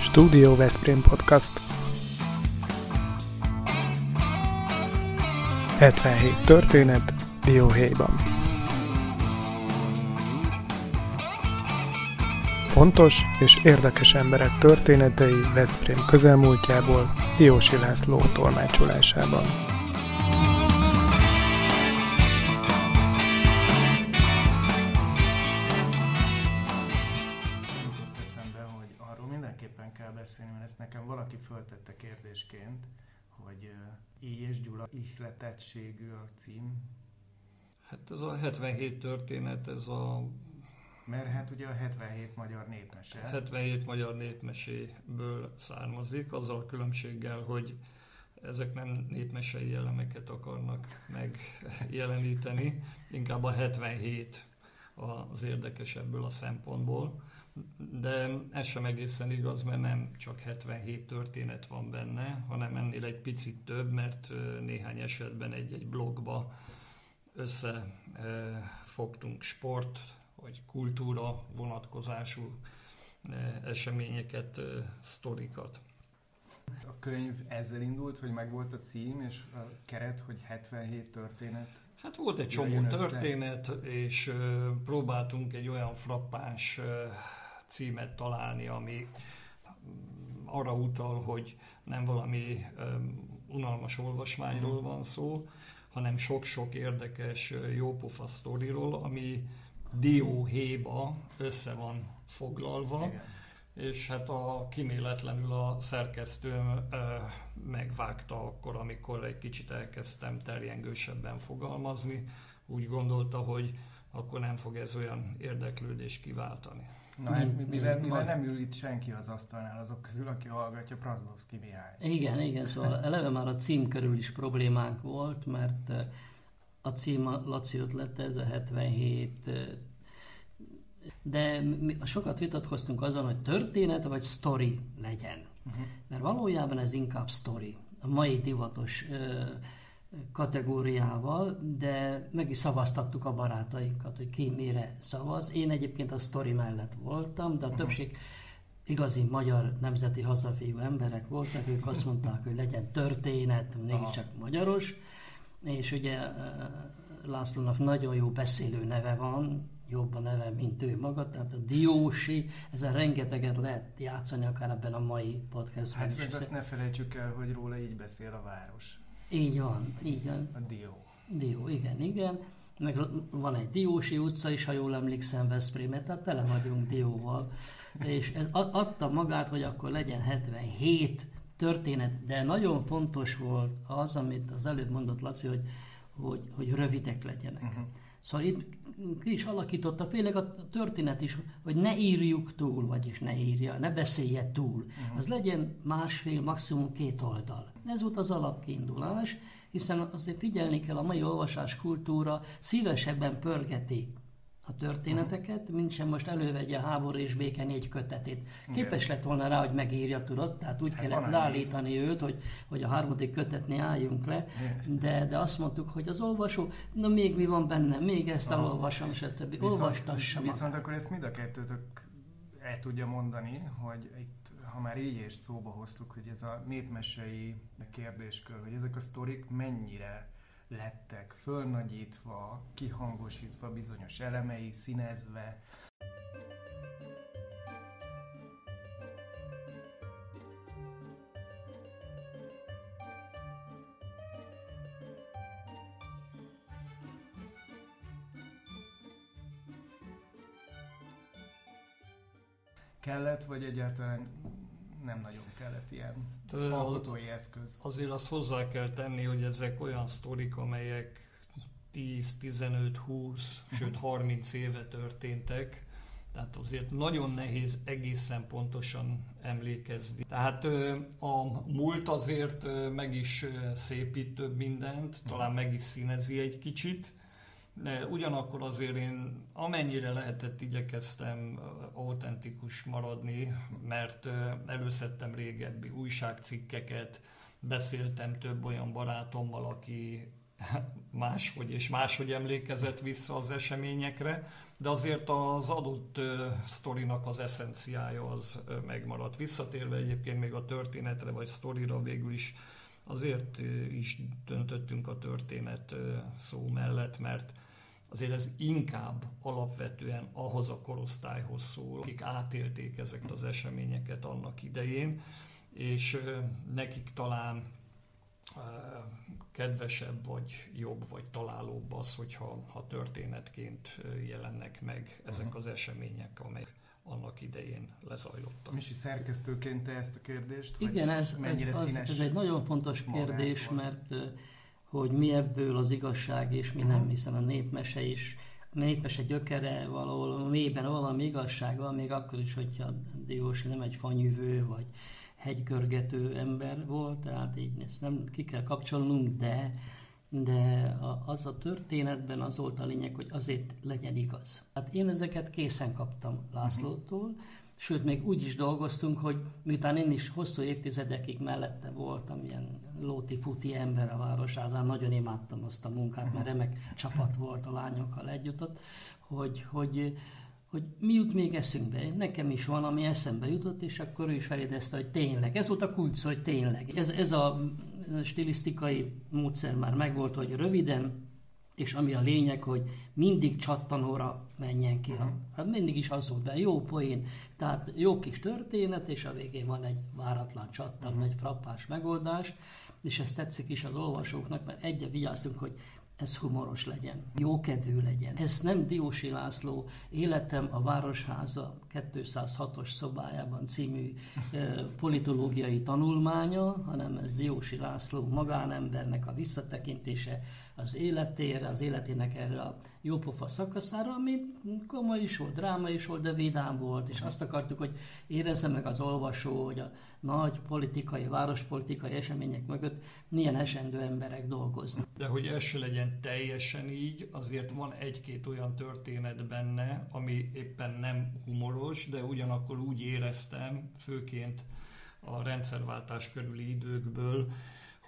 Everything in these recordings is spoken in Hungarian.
Stúdió Veszprém Podcast 77 történet Dióhéjban Fontos és érdekes emberek történetei Veszprém közelmúltjából Diósi László tolmácsolásában. Történet, ez a mert hát ugye a 77 magyar népmese. 77 magyar népmeséből származik, azzal a különbséggel, hogy ezek nem népmesei elemeket akarnak megjeleníteni, inkább a 77 az érdekes ebből a szempontból. De ez sem egészen igaz, mert nem csak 77 történet van benne, hanem ennél egy picit több, mert néhány esetben egy-egy blogba összefogtunk sport vagy kultúra vonatkozású eh, eseményeket, eh, sztorikat. A könyv ezzel indult, hogy megvolt a cím és a keret, hogy 77 történet. Hát volt egy csomó össze. történet, és ö, próbáltunk egy olyan frappáns címet találni, ami mm, arra utal, hogy nem valami unalmas olvasmányról van szó, hanem sok-sok érdekes, jópofa sztoriról, ami dióhéjba össze van foglalva. Igen. És hát a kiméletlenül a szerkesztőm ö, megvágta akkor, amikor egy kicsit elkezdtem terjengősebben fogalmazni. Úgy gondolta, hogy akkor nem fog ez olyan érdeklődést kiváltani. Na hát mi- mivel, Mi- mivel mi- nem ül itt senki az asztalnál azok közül, aki hallgatja Praszlovszki Mihály. Igen, igen, szóval eleve már a cím körül is problémánk volt, mert eh, a cím a Laci ötlete, ez a 77, eh, de mi sokat vitatkoztunk azon, hogy történet vagy sztori legyen. Uh-huh. Mert valójában ez inkább sztori, a mai divatos ö, kategóriával, de meg is szavaztattuk a barátainkat, hogy ki mire szavaz. Én egyébként a sztori mellett voltam, de a többség igazi magyar nemzeti hazafiú emberek voltak, ők azt mondták, hogy legyen történet, mégiscsak magyaros, és ugye ö, Lászlónak nagyon jó beszélő neve van, jobb a neve, mint ő maga, tehát a Diósi, ezen rengeteget lehet játszani akár ebben a mai podcastban Hát meg azt ne felejtsük el, hogy róla így beszél a város. Így van, így van. A Dió. Dió, igen, igen. Meg van egy Diósi utca is, ha jól emlékszem, Veszprémet, tehát tele vagyunk Dióval. És ez ad- adta magát, hogy akkor legyen 77 történet, de nagyon fontos volt az, amit az előbb mondott Laci, hogy, hogy, hogy rövidek legyenek. Uh-huh. Szóval itt ki is alakította, főleg a történet is, hogy ne írjuk túl, vagyis ne írja, ne beszélje túl. Uh-huh. Az legyen másfél, maximum két oldal. Ez volt az alapkiindulás, hiszen azért figyelni kell, a mai olvasás kultúra szívesebben pörgeti a történeteket, mint sem most elővegye a háború és béke négy kötetét. Képes lett volna rá, hogy megírja, tudod, tehát úgy Hát kellett ráállítani őt, hogy, hogy a harmadik kötetnél álljunk le, de, de azt mondtuk, hogy az olvasó, na még mi van benne, még ezt Aha. elolvasom, stb. Viszont magát. akkor ezt mind a kettőtök el tudja mondani, hogy itt, ha már így és szóba hoztuk, hogy ez a népmesei kérdéskör, hogy ezek a sztorik mennyire lettek fölnagyítva, kihangosítva bizonyos elemei, színezve. Kellett, vagy egyáltalán nem nagyon kellett ilyen Tő- alkotói eszköz? Azért azt hozzá kell tenni, hogy ezek olyan sztorik, amelyek 10, 15, 20, sőt 30 éve történtek, tehát azért nagyon nehéz egészen pontosan emlékezni. Tehát a múlt azért meg is szépít több mindent, talán meg is színezi egy kicsit, de ugyanakkor azért én amennyire lehetett igyekeztem autentikus maradni, mert előszedtem régebbi újságcikkeket, beszéltem több olyan barátommal, aki máshogy és máshogy emlékezett vissza az eseményekre, de azért az adott sztorinak az eszenciája az megmaradt. Visszatérve egyébként még a történetre vagy sztorira végül is azért is döntöttünk a történet szó mellett, mert azért ez inkább alapvetően ahhoz a korosztályhoz szól, akik átélték ezeket az eseményeket annak idején, és nekik talán kedvesebb, vagy jobb, vagy találóbb az, hogyha ha történetként jelennek meg ezek az események, amelyek annak idején lezajlottak. Misi szerkesztőként te ezt a kérdést? Igen, ez, ez, az, ez egy nagyon fontos kérdés, mert hogy mi ebből az igazság és mi nem, mhm. hiszen a népmese is a népmese gyökere valahol mélyben valami igazság van, még akkor is, hogyha Diósi nem egy fanyűvő, vagy hegygörgető ember volt, tehát így ezt nem ki kell kapcsolnunk, de, de az a történetben az volt a lényeg, hogy azért legyen igaz. Hát én ezeket készen kaptam Lászlótól, sőt, még úgy is dolgoztunk, hogy miután én is hosszú évtizedekig mellette voltam, ilyen lóti-futi ember a városázán, nagyon imádtam azt a munkát, mert remek csapat volt a lányokkal együtt ott, hogy, hogy hogy mi jut még eszünkbe. Nekem is van, ami eszembe jutott, és akkor ő is felédezte, hogy tényleg. Ez volt a kulcs, hogy tényleg. Ez, ez a stilisztikai módszer már megvolt, hogy röviden, és ami a lényeg, hogy mindig csattanóra menjen ki. Uh-huh. Hát mindig is az volt be, jó poén. Tehát jó kis történet, és a végén van egy váratlan csattan, uh-huh. egy frappás megoldás, és ez tetszik is az olvasóknak, mert egyre vigyázzunk, hogy ez humoros legyen, jókedvű legyen. Ez nem Diósi László Életem a Városháza 206-os szobájában című politológiai tanulmánya, hanem ez Diósi László magánembernek a visszatekintése az életére, az életének erre a jópofa szakaszára, ami komoly is volt, dráma is volt, de vidám volt, és azt akartuk, hogy érezze meg az olvasó, hogy a nagy politikai, várospolitikai események mögött milyen esendő emberek dolgoznak. De hogy ez se legyen teljesen így, azért van egy-két olyan történet benne, ami éppen nem humoros, de ugyanakkor úgy éreztem, főként a rendszerváltás körüli időkből,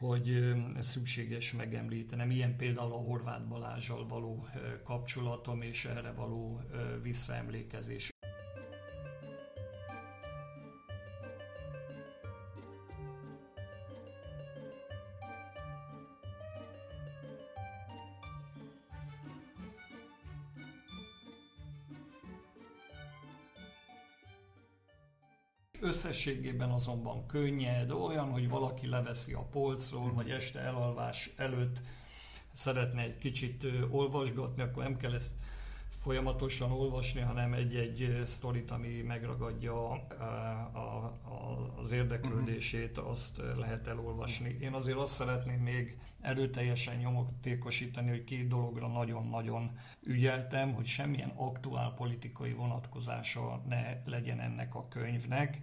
hogy szükséges megemlítenem. Ilyen például a Horváth Balázsal való kapcsolatom és erre való visszaemlékezés. Összességében azonban könnyed, olyan, hogy valaki leveszi a polcról, vagy este elalvás előtt szeretne egy kicsit olvasgatni, akkor nem kell ezt folyamatosan olvasni, hanem egy-egy sztorit, ami megragadja a, a, az érdeklődését, azt lehet elolvasni. Én azért azt szeretném még erőteljesen nyomatékosítani, hogy két dologra nagyon-nagyon ügyeltem, hogy semmilyen aktuál politikai vonatkozása ne legyen ennek a könyvnek.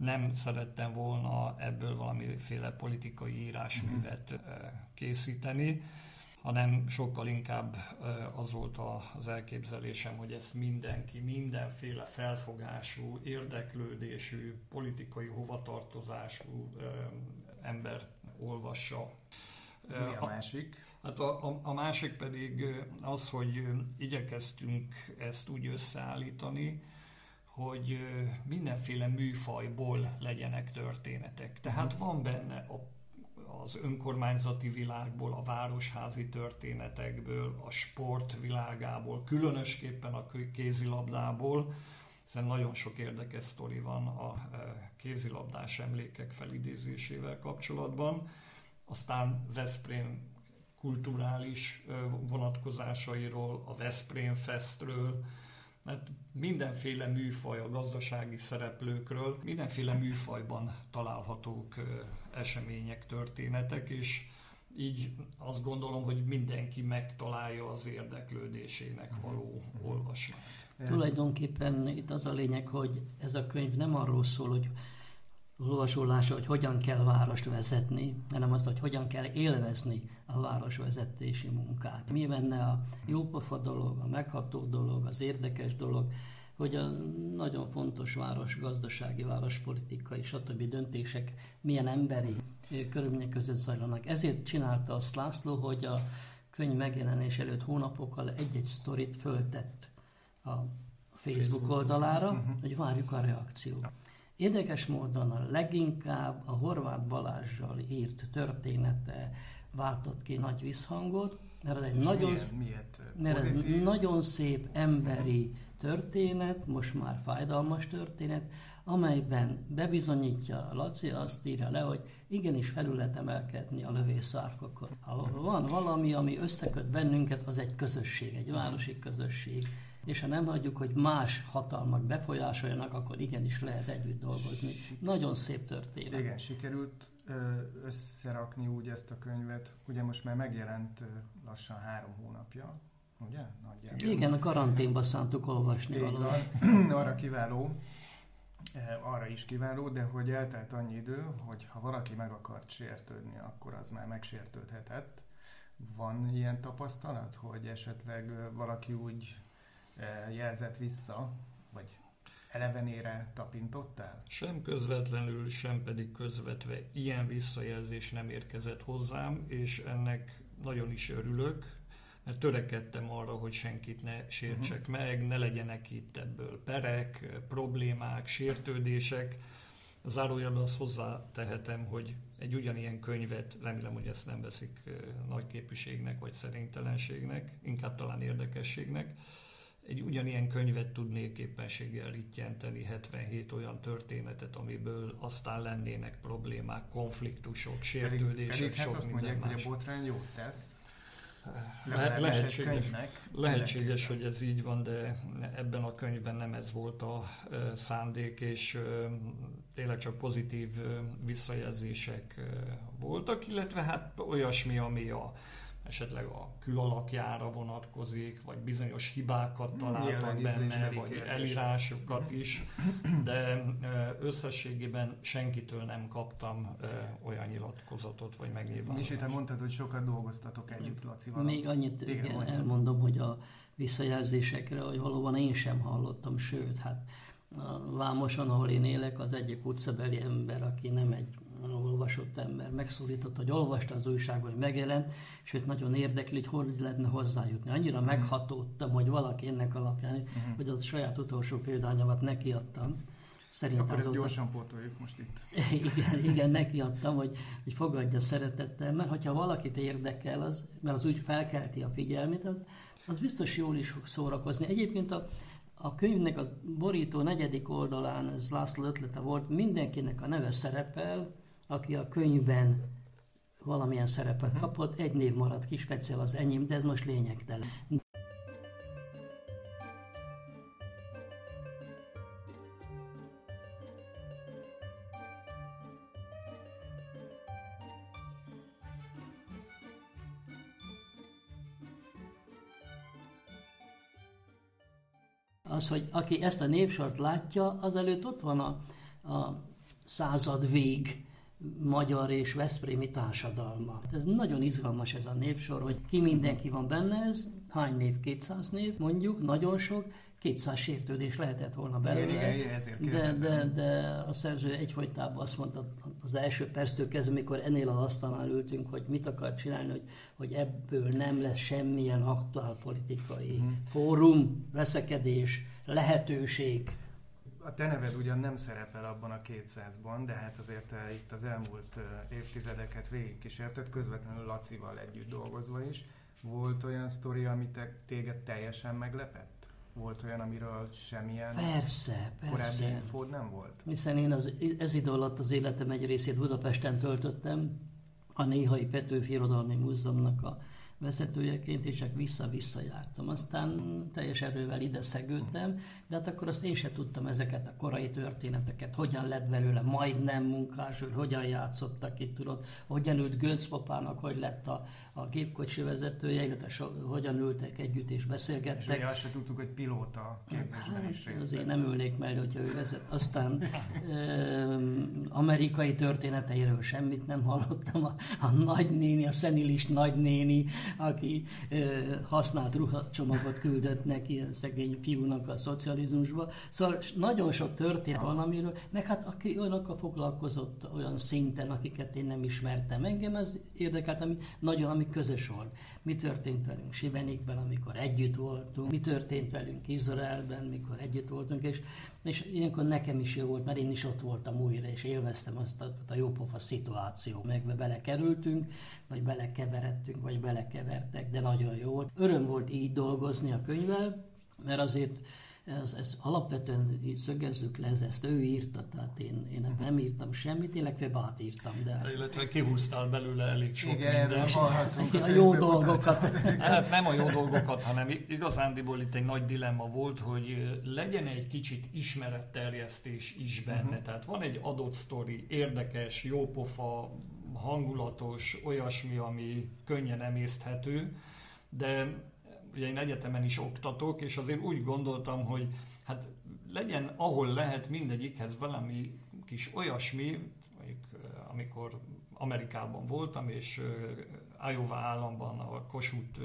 Nem szerettem volna ebből valamiféle politikai írásművet készíteni hanem sokkal inkább az volt az elképzelésem, hogy ezt mindenki, mindenféle felfogású, érdeklődésű, politikai hovatartozású ember olvassa. Mi a másik? Hát a, a, a másik pedig az, hogy igyekeztünk ezt úgy összeállítani, hogy mindenféle műfajból legyenek történetek. Tehát mhm. van benne a az önkormányzati világból, a városházi történetekből, a sport világából, különösképpen a kézilabdából, hiszen nagyon sok érdekes sztori van a kézilabdás emlékek felidézésével kapcsolatban. Aztán Veszprém kulturális vonatkozásairól, a Veszprém Festről, mert mindenféle műfaj a gazdasági szereplőkről, mindenféle műfajban találhatók események, történetek, és így azt gondolom, hogy mindenki megtalálja az érdeklődésének való olvasmányt. Tulajdonképpen itt az a lényeg, hogy ez a könyv nem arról szól, hogy olvasolása, hogy hogyan kell várost vezetni, hanem azt, hogy hogyan kell élvezni a városvezetési munkát. Mi benne a jópofa dolog, a megható dolog, az érdekes dolog, hogy a nagyon fontos város, gazdasági, várospolitikai, stb. döntések milyen emberi körülmények között zajlanak. Ezért csinálta azt László, hogy a könyv megjelenés előtt hónapokkal egy-egy sztorit föltett a Facebook, Facebook oldalára, uh-huh. hogy várjuk a reakciót. Érdekes módon a leginkább a Horváth Balázsjal írt története váltott ki nagy visszhangot, mert ez egy nagyon, milyen, miért mert ez nagyon szép emberi történet, most már fájdalmas történet, amelyben bebizonyítja Laci, azt írja le, hogy igenis felül lehet emelkedni a lövészárkokon. Ha van valami, ami összeköt bennünket, az egy közösség, egy városi közösség. És ha nem hagyjuk, hogy más hatalmak befolyásoljanak, akkor igenis lehet együtt dolgozni. Nagyon szép történet. Igen, sikerült összerakni úgy ezt a könyvet. Ugye most már megjelent lassan három hónapja, ugye? Nagyjából. Igen, a karanténba szántuk olvasni valóban. Arra kiváló, arra is kiváló, de hogy eltelt annyi idő, hogy ha valaki meg akart sértődni, akkor az már megsértődhetett. Van ilyen tapasztalat, hogy esetleg valaki úgy jelzett vissza, vagy elevenére tapintottál? Sem közvetlenül, sem pedig közvetve ilyen visszajelzés nem érkezett hozzám, és ennek nagyon is örülök, mert törekedtem arra, hogy senkit ne sértsek uh-huh. meg, ne legyenek itt ebből perek, problémák, sértődések. Zárójelben azt hozzátehetem, hogy egy ugyanilyen könyvet, remélem, hogy ezt nem veszik nagy képviségnek vagy szerénytelenségnek, inkább talán érdekességnek, egy ugyanilyen könyvet tudnék éppenséggel rittyenteni, 77 olyan történetet, amiből aztán lennének problémák, konfliktusok, sértődések, pedig, pedig hát sok azt minden mondják, más. hogy a botrány jót tesz. Le- lehetséges, lehetséges, hogy ez így van, de ebben a könyvben nem ez volt a szándék, és tényleg csak pozitív visszajelzések voltak, illetve hát olyasmi, ami a esetleg a külalakjára vonatkozik, vagy bizonyos hibákat találtak benne, vagy elírásokat is, de összességében senkitől nem kaptam olyan nyilatkozatot, vagy megnyilvánulást. Misi, te mondtad, hogy sokat dolgoztatok együtt Lacival. Még annyit igen, igen, elmondom, hogy a visszajelzésekre, hogy valóban én sem hallottam, sőt, hát a Vámoson, ahol én élek, az egyik utcabeli ember, aki nem egy olvasott ember megszólított, hogy olvasta az újságot, hogy megjelent, és őt nagyon érdekli, hogy hol lehetne hozzájutni. Annyira uh-huh. meghatódtam, hogy valaki ennek alapján, uh-huh. hogy az saját utolsó példányamat nekiadtam. Szerintem Akkor ezt gyorsan pótoljuk most itt. igen, igen, nekiadtam, hogy, hogy fogadja szeretettel, mert hogyha valakit érdekel, az, mert az úgy felkelti a figyelmét, az, az biztos jól is fog szórakozni. Egyébként a, a könyvnek a borító negyedik oldalán, ez László ötlete volt, mindenkinek a neve szerepel, aki a könyvben valamilyen szerepet kapott, egy név maradt ki, speciál az enyém, de ez most lényegtelen. Az, hogy aki ezt a névsort látja, az előtt ott van a, a század vég magyar és veszprémi társadalma. Ez nagyon izgalmas ez a névsor, hogy ki mindenki van benne, ez hány név, 200 név mondjuk, nagyon sok, 200 sértődés lehetett volna belőle, de, de, de a szerző egyfolytában azt mondta az első perctől kezdve, amikor ennél az asztalnál ültünk, hogy mit akar csinálni, hogy, hogy ebből nem lesz semmilyen aktuál politikai hmm. fórum, veszekedés, lehetőség, a te neved ugyan nem szerepel abban a 200-ban, de hát azért te itt az elmúlt évtizedeket végigkísérted, közvetlenül Lacival együtt dolgozva is. Volt olyan sztori, ami te, téged teljesen meglepett? Volt olyan, amiről semmilyen persze, persze. korábbi infód nem volt? Hiszen én az, ez idő alatt az életem egy részét Budapesten töltöttem, a Néhai Petőfi Irodalmi Múzeumnak a vezetőjeként, és csak vissza-vissza jártam. Aztán teljes erővel ide szegődtem, de hát akkor azt én sem tudtam ezeket a korai történeteket, hogyan lett belőle majdnem munkás, hogy hogyan játszottak itt, tudod, hogyan ült Gönc papának, hogy lett a, a gépkocsi vezetője, illetve so, hogyan ültek együtt és beszélgettek. És ugye azt sem tudtuk, hogy pilóta képzésben hát, is részt Azért nem ülnék mellé, hogyha ő vezet. Aztán ö, amerikai történeteiről semmit nem hallottam. A, a nagynéni, a szenilis nagynéni, aki használt ruhacsomagot küldött neki a szegény fiúnak a szocializmusba. Szóval nagyon sok történet van, amiről, meg hát aki olyanokkal foglalkozott olyan szinten, akiket én nem ismertem. Engem ez érdekelt, ami nagyon, ami közös volt. Mi történt velünk Sibenikben, amikor együtt voltunk, mi történt velünk Izraelben, mikor együtt voltunk, és, és ilyenkor nekem is jó volt, mert én is ott voltam újra, és élveztem azt a, a jópofa szituáció, meg belekerültünk, vagy belekeveredtünk, vagy belekevertek, de nagyon jó volt. Öröm volt így dolgozni a könyvvel, mert azért ez, ez alapvetően szögezzük le, ez, ezt ő írta, tehát én, én nem írtam semmit, én legfeljebb átírtam. De... Illetve kihúztál belőle elég sok Igen, mindent. A jó dolgokat. Hát nem a jó dolgokat, hanem igazándiból itt egy nagy dilemma volt, hogy legyen egy kicsit ismeretterjesztés is benne. Uh-huh. Tehát van egy adott sztori, érdekes, jópofa, hangulatos, olyasmi, ami könnyen emészthető, de ugye én egyetemen is oktatok, és azért úgy gondoltam, hogy hát legyen, ahol lehet mindegyikhez valami kis olyasmi, amikor Amerikában voltam, és Iowa államban a Kossuth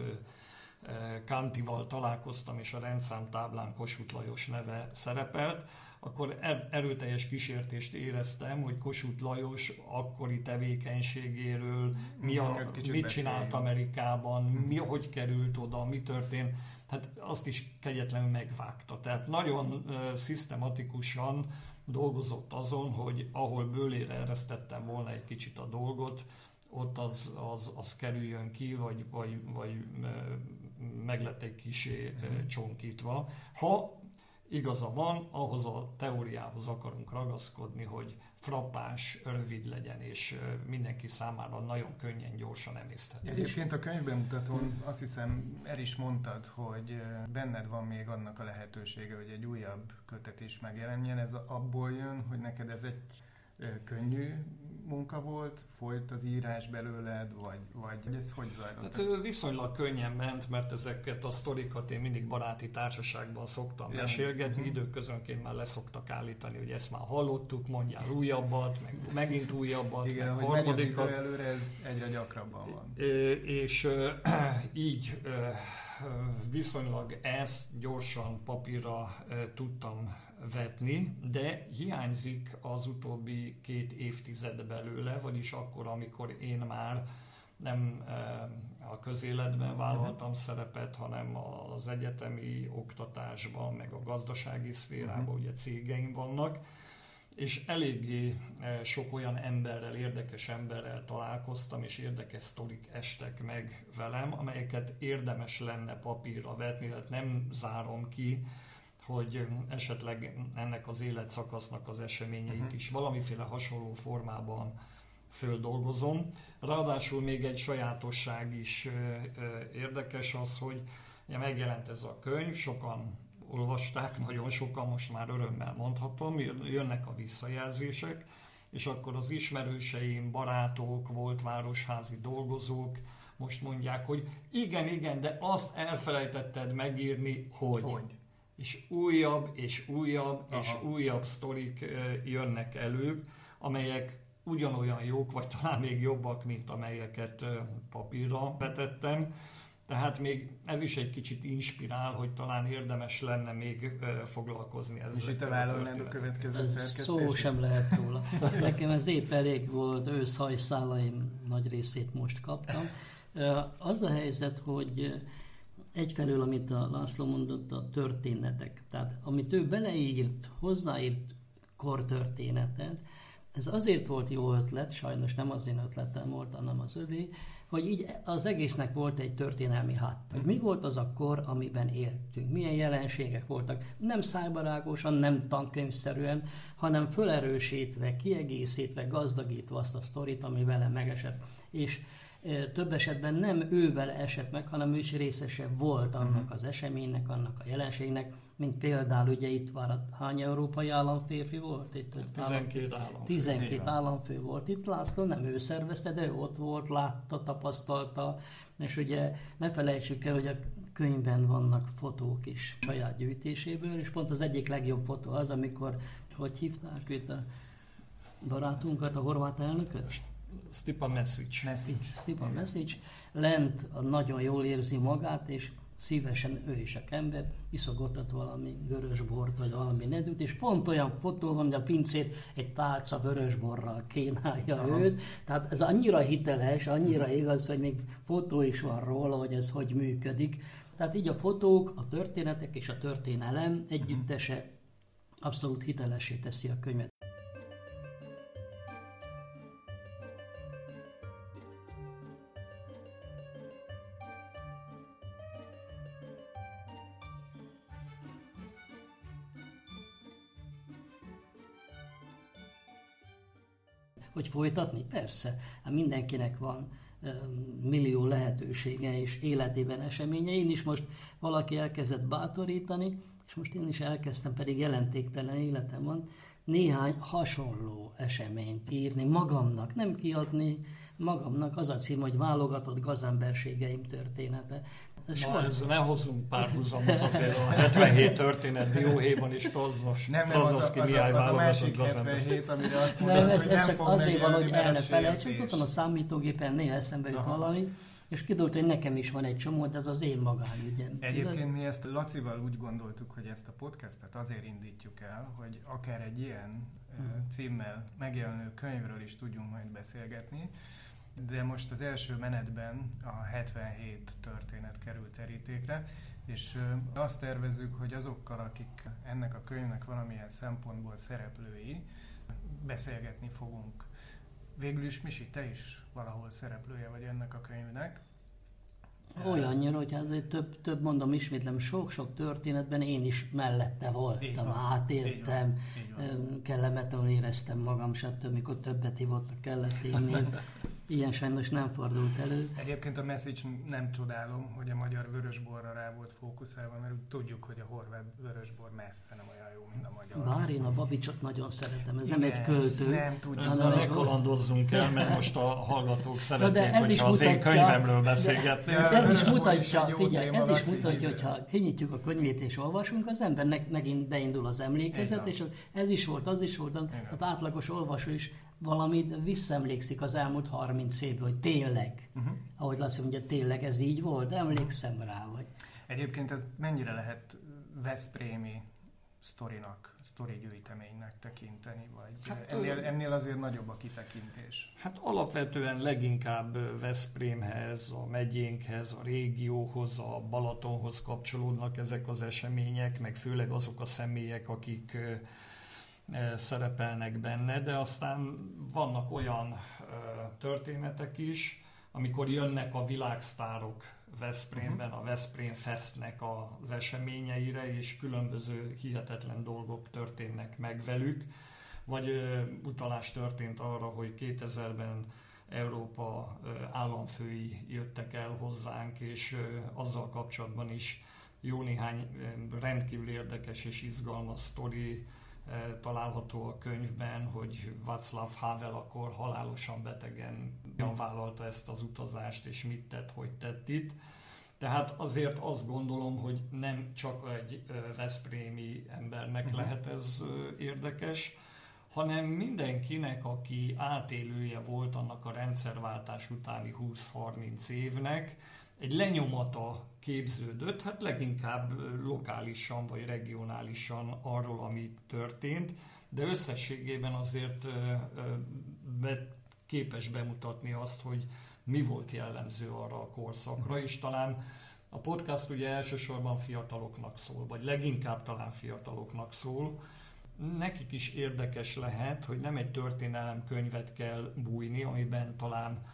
Kantival találkoztam, és a rendszámtáblán Kossuth Lajos neve szerepelt, akkor er, erőteljes kísértést éreztem, hogy Kossuth Lajos akkori tevékenységéről, mi a, mit csinált Amerikában, mi, hogy került oda, mi történt, hát azt is kegyetlenül megvágta. Tehát nagyon uh, szisztematikusan dolgozott azon, hogy ahol bőlére eresztettem volna egy kicsit a dolgot, ott az, az, az kerüljön ki, vagy, vagy, vagy meg egy kisé csonkítva. Ha igaza van, ahhoz a teóriához akarunk ragaszkodni, hogy frappás, rövid legyen, és mindenki számára nagyon könnyen, gyorsan emészthető. Egyébként a könyvben mutatón azt hiszem el is mondtad, hogy benned van még annak a lehetősége, hogy egy újabb kötet is megjelenjen. Ez abból jön, hogy neked ez egy könnyű munka volt, folyt az írás belőled, vagy, vagy ez hogy zajlott? Hát, viszonylag könnyen ment, mert ezeket a sztorikat én mindig baráti társaságban szoktam ja. mesélgetni, uh-huh. időközönként már leszoktak állítani, hogy ezt már hallottuk, mondjál újabbat, meg megint újabbat, Igen, meg harmadikat. Az előre, ez egyre gyakrabban van. És így viszonylag ezt gyorsan papírra tudtam vetni, de hiányzik az utóbbi két évtized belőle, vagyis akkor, amikor én már nem eh, a közéletben vállaltam uh-huh. szerepet, hanem az egyetemi oktatásban, meg a gazdasági szférában, uh-huh. ugye cégeim vannak, és eléggé eh, sok olyan emberrel, érdekes emberrel találkoztam, és érdekes sztorik estek meg velem, amelyeket érdemes lenne papírra vetni, tehát nem zárom ki, hogy esetleg ennek az életszakasznak az eseményeit uh-huh. is valamiféle hasonló formában földolgozom. Ráadásul még egy sajátosság is érdekes az, hogy megjelent ez a könyv, sokan olvasták, nagyon sokan, most már örömmel mondhatom, jönnek a visszajelzések, és akkor az ismerőseim, barátok, volt városházi dolgozók most mondják, hogy igen, igen, de azt elfelejtetted megírni, hogy. hogy és újabb és újabb Aha. és újabb sztorik jönnek elő, amelyek ugyanolyan jók, vagy talán még jobbak, mint amelyeket papírra vetettem. Tehát még ez is egy kicsit inspirál, hogy talán érdemes lenne még foglalkozni ezzel. És itt a vállalnád a következő ez Szó sem lehet róla. Nekem ez épp elég volt, őszhajszálaim nagy részét most kaptam. Az a helyzet, hogy egyfelől, amit a László mondott, a történetek. Tehát amit ő beleírt, hozzáírt kortörténetet, ez azért volt jó ötlet, sajnos nem az én ötletem volt, hanem az övé, hogy így az egésznek volt egy történelmi hát. Hogy mi volt az a kor, amiben éltünk, milyen jelenségek voltak, nem szájbarágosan, nem tankönyvszerűen, hanem fölerősítve, kiegészítve, gazdagítva azt a sztorit, ami vele megesett. És több esetben nem ővel esett meg, hanem ő is részese volt annak uh-huh. az eseménynek, annak a jelenségnek, mint például ugye itt van, hány európai államférfi volt? Itt, 12 államfő. 12 államfő volt itt, László nem ő szervezte, de ő ott volt, látta, tapasztalta, és ugye ne felejtsük el, hogy a könyvben vannak fotók is saját gyűjtéséből, és pont az egyik legjobb fotó az, amikor, hogy hívták őt a barátunkat, a horvát elnököt? Stipa Message. Message. Stipa Message. Lent nagyon jól érzi magát, és szívesen ő is a ember, iszogatott valami vörösbort, vagy valami nedűt, és pont olyan fotó van, hogy a pincét egy tálca vörösborral kénálja Aha. őt. Tehát ez annyira hiteles, annyira igaz, hogy még fotó is van róla, hogy ez hogy működik. Tehát így a fotók, a történetek és a történelem együttese abszolút hitelesé teszi a könyvet. Folytatni? Persze. Hát mindenkinek van millió lehetősége és életében eseménye. Én is most valaki elkezdett bátorítani, és most én is elkezdtem, pedig jelentéktelen életem van, néhány hasonló eseményt írni magamnak, nem kiadni magamnak. Az a cím, hogy válogatott gazemberségeim története. Na, ez ne hozzunk párhuzamot azért a 77 történet Dióhéjban is Taznos, nem, nem, az, a, az, a, az a másik 77, amire azt mondod, nem, ez, hogy ez nem fog azért van, hogy el ne felejtsem. Tudtam, a számítógépen néha eszembe jut valami, és kiderült, hogy nekem is van egy csomó, de ez az én magánügyem. Egyébként mi ezt Lacival úgy gondoltuk, hogy ezt a podcastet azért indítjuk el, hogy akár egy ilyen hmm. címmel megjelenő könyvről is tudjunk majd beszélgetni, de most az első menetben a 77 történet került terítékre, és azt tervezzük, hogy azokkal, akik ennek a könyvnek valamilyen szempontból szereplői, beszélgetni fogunk. Végül is, Misi, te is valahol szereplője vagy ennek a könyvnek. Olyannyira, hogy azért több, több mondom, ismétlem, sok-sok történetben én is mellette voltam, átéltem, kellemetlenül éreztem magam, stb. mikor többet hívott, kellett inni. Ilyen sajnos nem fordult elő. Egyébként a message nem csodálom, hogy a magyar vörösborra rá volt fókuszálva, mert tudjuk, hogy a horvát vörösbor messze nem olyan jó, mint a magyar. Bár én a Babicsot nagyon szeretem, ez Igen, nem egy költő. Nem tudjuk. Hanem ne kalandozzunk el, mert most a hallgatók szeretnék, de ez is mutatja, az én könyvemről beszélgetnék. Ez is mutatja, figyelj, ez is mutatja, hogyha kinyitjuk a könyvét és olvasunk, az embernek megint beindul az emlékezet, és ez is volt, az is volt, hát átlagos olvasó is valamit visszaemlékszik az elmúlt 30 évben, hogy tényleg, uh-huh. ahogy Laci mondja, tényleg ez így volt, emlékszem rá, vagy. Egyébként ez mennyire lehet Veszprémi sztorinak, sztori gyűjteménynek tekinteni, vagy hát, ennél, ennél azért nagyobb a kitekintés? Hát alapvetően leginkább Veszprémhez, a megyénkhez, a régióhoz, a Balatonhoz kapcsolódnak ezek az események, meg főleg azok a személyek, akik szerepelnek benne, de aztán vannak olyan történetek is, amikor jönnek a világsztárok Veszprémben, a Veszprém Festnek az eseményeire, és különböző hihetetlen dolgok történnek meg velük. Vagy utalás történt arra, hogy 2000-ben Európa államfői jöttek el hozzánk, és azzal kapcsolatban is jó néhány rendkívül érdekes és izgalmas sztori található a könyvben, hogy Václav Havel akkor halálosan betegen vállalta ezt az utazást, és mit tett, hogy tett itt. Tehát azért azt gondolom, hogy nem csak egy eh, Veszprémi embernek uh-huh. lehet ez eh, érdekes, hanem mindenkinek, aki átélője volt annak a rendszerváltás utáni 20-30 évnek, egy lenyomata képződött, hát leginkább lokálisan vagy regionálisan arról, ami történt, de összességében azért be, képes bemutatni azt, hogy mi volt jellemző arra a korszakra, és talán a podcast ugye elsősorban fiataloknak szól, vagy leginkább talán fiataloknak szól. Nekik is érdekes lehet, hogy nem egy történelem könyvet kell bújni, amiben talán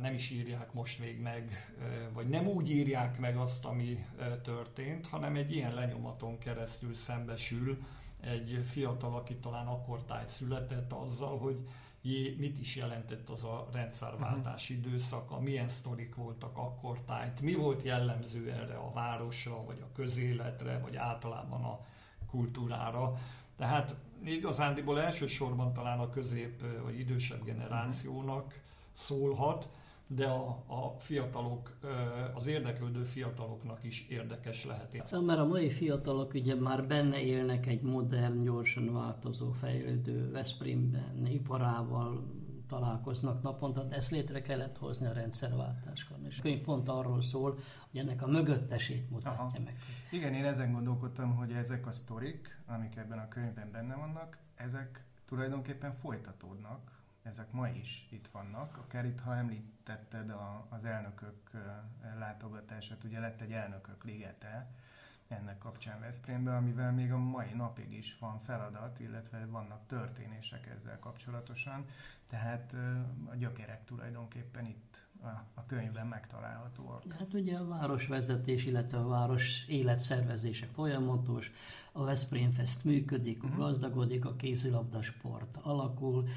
nem is írják most még meg, vagy nem úgy írják meg azt, ami történt, hanem egy ilyen lenyomaton keresztül szembesül egy fiatal, aki talán akkor tájt született azzal, hogy jé, mit is jelentett az a rendszerváltás uh-huh. időszaka, milyen sztorik voltak akkor tájt, mi volt jellemző erre a városra, vagy a közéletre, vagy általában a kultúrára. Tehát igazándiból elsősorban talán a közép vagy idősebb generációnak szólhat, de a, a fiatalok, az érdeklődő fiataloknak is érdekes lehet. Szóval mert a mai fiatalok ugye már benne élnek egy modern, gyorsan változó, fejlődő Veszprémben, iparával, találkoznak naponta, de ezt létre kellett hozni a rendszerváltáskor. És a könyv pont arról szól, hogy ennek a mögöttesét mutatja Aha. meg. Igen, én ezen gondolkodtam, hogy ezek a sztorik, amik ebben a könyvben benne vannak, ezek tulajdonképpen folytatódnak, ezek ma is itt vannak. Akár itt, ha említetted a, az elnökök látogatását, ugye lett egy elnökök ligete, ennek kapcsán Veszprémbe, amivel még a mai napig is van feladat, illetve vannak történések ezzel kapcsolatosan, tehát a gyökerek tulajdonképpen itt a, a könyvben megtalálhatóak. Hát ugye a városvezetés, illetve a város életszervezése folyamatos, a Veszprém Fest működik, uh-huh. gazdagodik, a kézilabda sport alakul,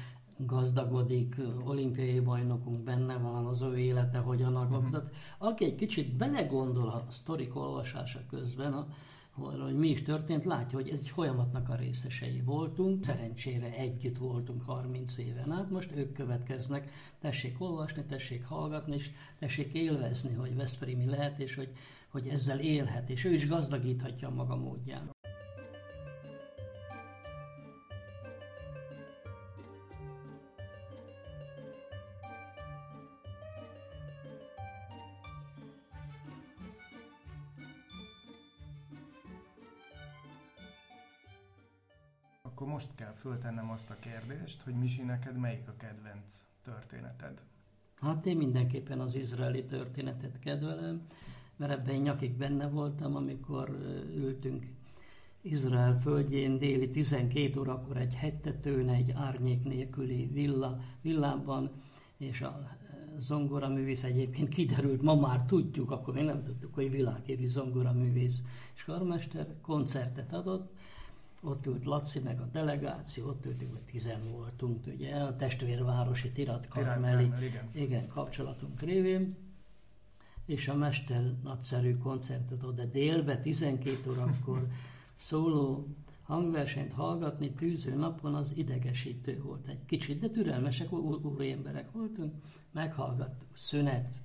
gazdagodik, olimpiai bajnokunk benne van, az ő élete hogyan alakul. Uh-huh. Aki egy kicsit belegondol a sztorik olvasása közben, a, hogy mi is történt, látja, hogy ez egy folyamatnak a részesei voltunk. Szerencsére együtt voltunk 30 éven át, most ők következnek. Tessék olvasni, tessék hallgatni, és tessék élvezni, hogy Veszprémi lehet, és hogy, hogy ezzel élhet, és ő is gazdagíthatja maga módján. Föltennem azt a kérdést, hogy Misi, neked melyik a kedvenc történeted? Hát én mindenképpen az izraeli történetet kedvelem, mert ebben én nyakig benne voltam, amikor ültünk Izrael földjén déli 12 órakor egy hegytetőn, egy árnyék nélküli villa, villában, és a zongoraművész egyébként kiderült, ma már tudjuk, akkor még nem tudtuk, hogy világévi zongoraművész és karmester koncertet adott, ott ült Laci, meg a delegáció, ott ültünk, vagy tizen voltunk, ugye, a testvérvárosi Tirat Karmeli, igen. igen, kapcsolatunk révén, és a mester nagyszerű koncertet oda délbe, 12 órakor szóló hangversenyt hallgatni tűző napon az idegesítő volt. Egy kicsit, de türelmesek úri emberek voltunk, meghallgattuk, szünet,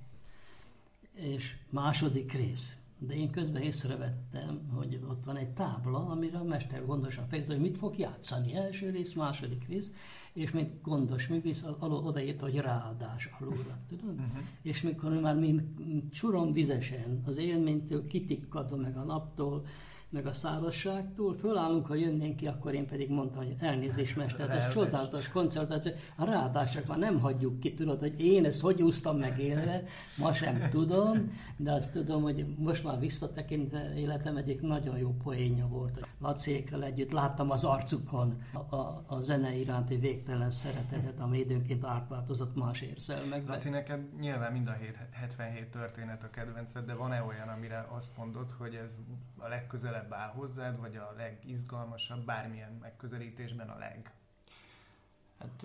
és második rész de én közben észrevettem, hogy ott van egy tábla, amire a mester gondosan felirat, hogy mit fog játszani. Első rész, második rész, és mint gondos művész odaírta, hogy ráadás alulra, tudod? Uh-huh. És mikor már mi csurom vizesen, az élménytől kitikkadva, meg a naptól, meg a szárazságtól, fölállunk, ha jönnénk ki, akkor én pedig mondtam, hogy elnézést, mester, ez csodálatos koncertáció. Ráadásul már nem hagyjuk ki, tudod, hogy én ezt hogy úsztam meg élve, ma sem tudom, de azt tudom, hogy most már visszatekintve életem egyik nagyon jó poénja volt. Lacékkel együtt láttam az arcukon a, a, a zene iránti végtelen szeretetet, ami időnként átváltozott más érzelmekbe. Laci, neked nyilván mind a 77 történet a kedvenced, de van-e olyan, amire azt mondod, hogy ez a legközelebb közelebb áll hozzád, vagy a legizgalmasabb, bármilyen megközelítésben a leg? Hát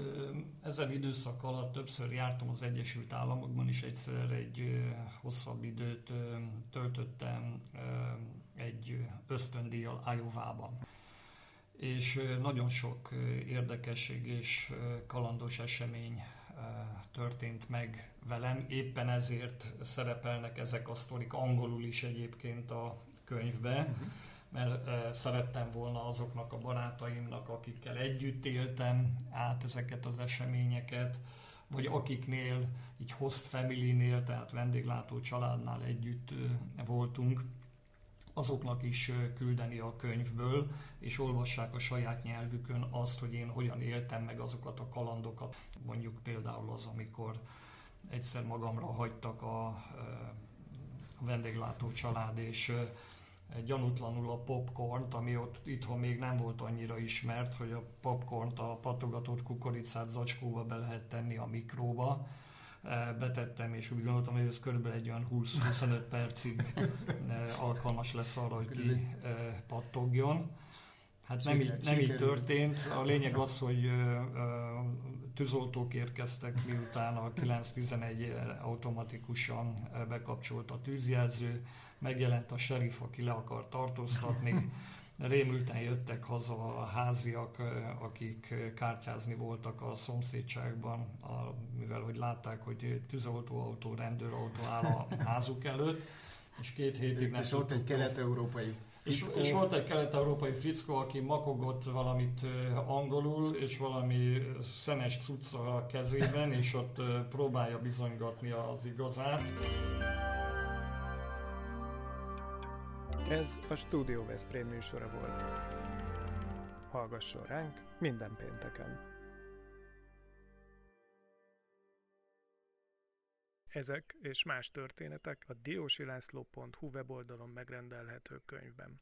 ezen időszak alatt többször jártam az Egyesült Államokban is, egyszer egy hosszabb időt töltöttem egy ösztöndíjjal Iowa-ban. És nagyon sok érdekesség és kalandos esemény történt meg velem. Éppen ezért szerepelnek ezek a sztorik angolul is egyébként a könyvbe. Mert szerettem volna azoknak a barátaimnak, akikkel együtt éltem át ezeket az eseményeket, vagy akiknél, így host family-nél, tehát vendéglátó családnál együtt voltunk, azoknak is küldeni a könyvből, és olvassák a saját nyelvükön azt, hogy én hogyan éltem meg azokat a kalandokat. Mondjuk például az, amikor egyszer magamra hagytak a, a vendéglátó család, és gyanútlanul a popcornt, ami ott itthon még nem volt annyira ismert, hogy a popcornt, a patogatott kukoricát zacskóba be lehet tenni a mikróba. E, betettem, és úgy gondoltam, hogy ez körülbelül egy olyan 20-25 percig e, alkalmas lesz arra, hogy ki e, pattogjon. Hát nem, így, nem így történt. A lényeg az, hogy tűzoltók érkeztek, miután a 911 automatikusan bekapcsolt a tűzjelző, megjelent a serif, aki le akar tartóztatni, rémülten jöttek haza a háziak, akik kártyázni voltak a szomszédságban, a, mivel hogy látták, hogy tűzoltóautó, rendőrautó áll a házuk előtt, és két hétig nem És ott egy kelet-európai És, és volt egy kelet-európai fickó, aki makogott valamit angolul, és valami szenes cucca a kezében, és ott próbálja bizonygatni az igazát. Ez a Studio Veszprém műsora volt. Hallgasson ránk minden pénteken! Ezek és más történetek a diósilászló.hu weboldalon megrendelhető könyvben.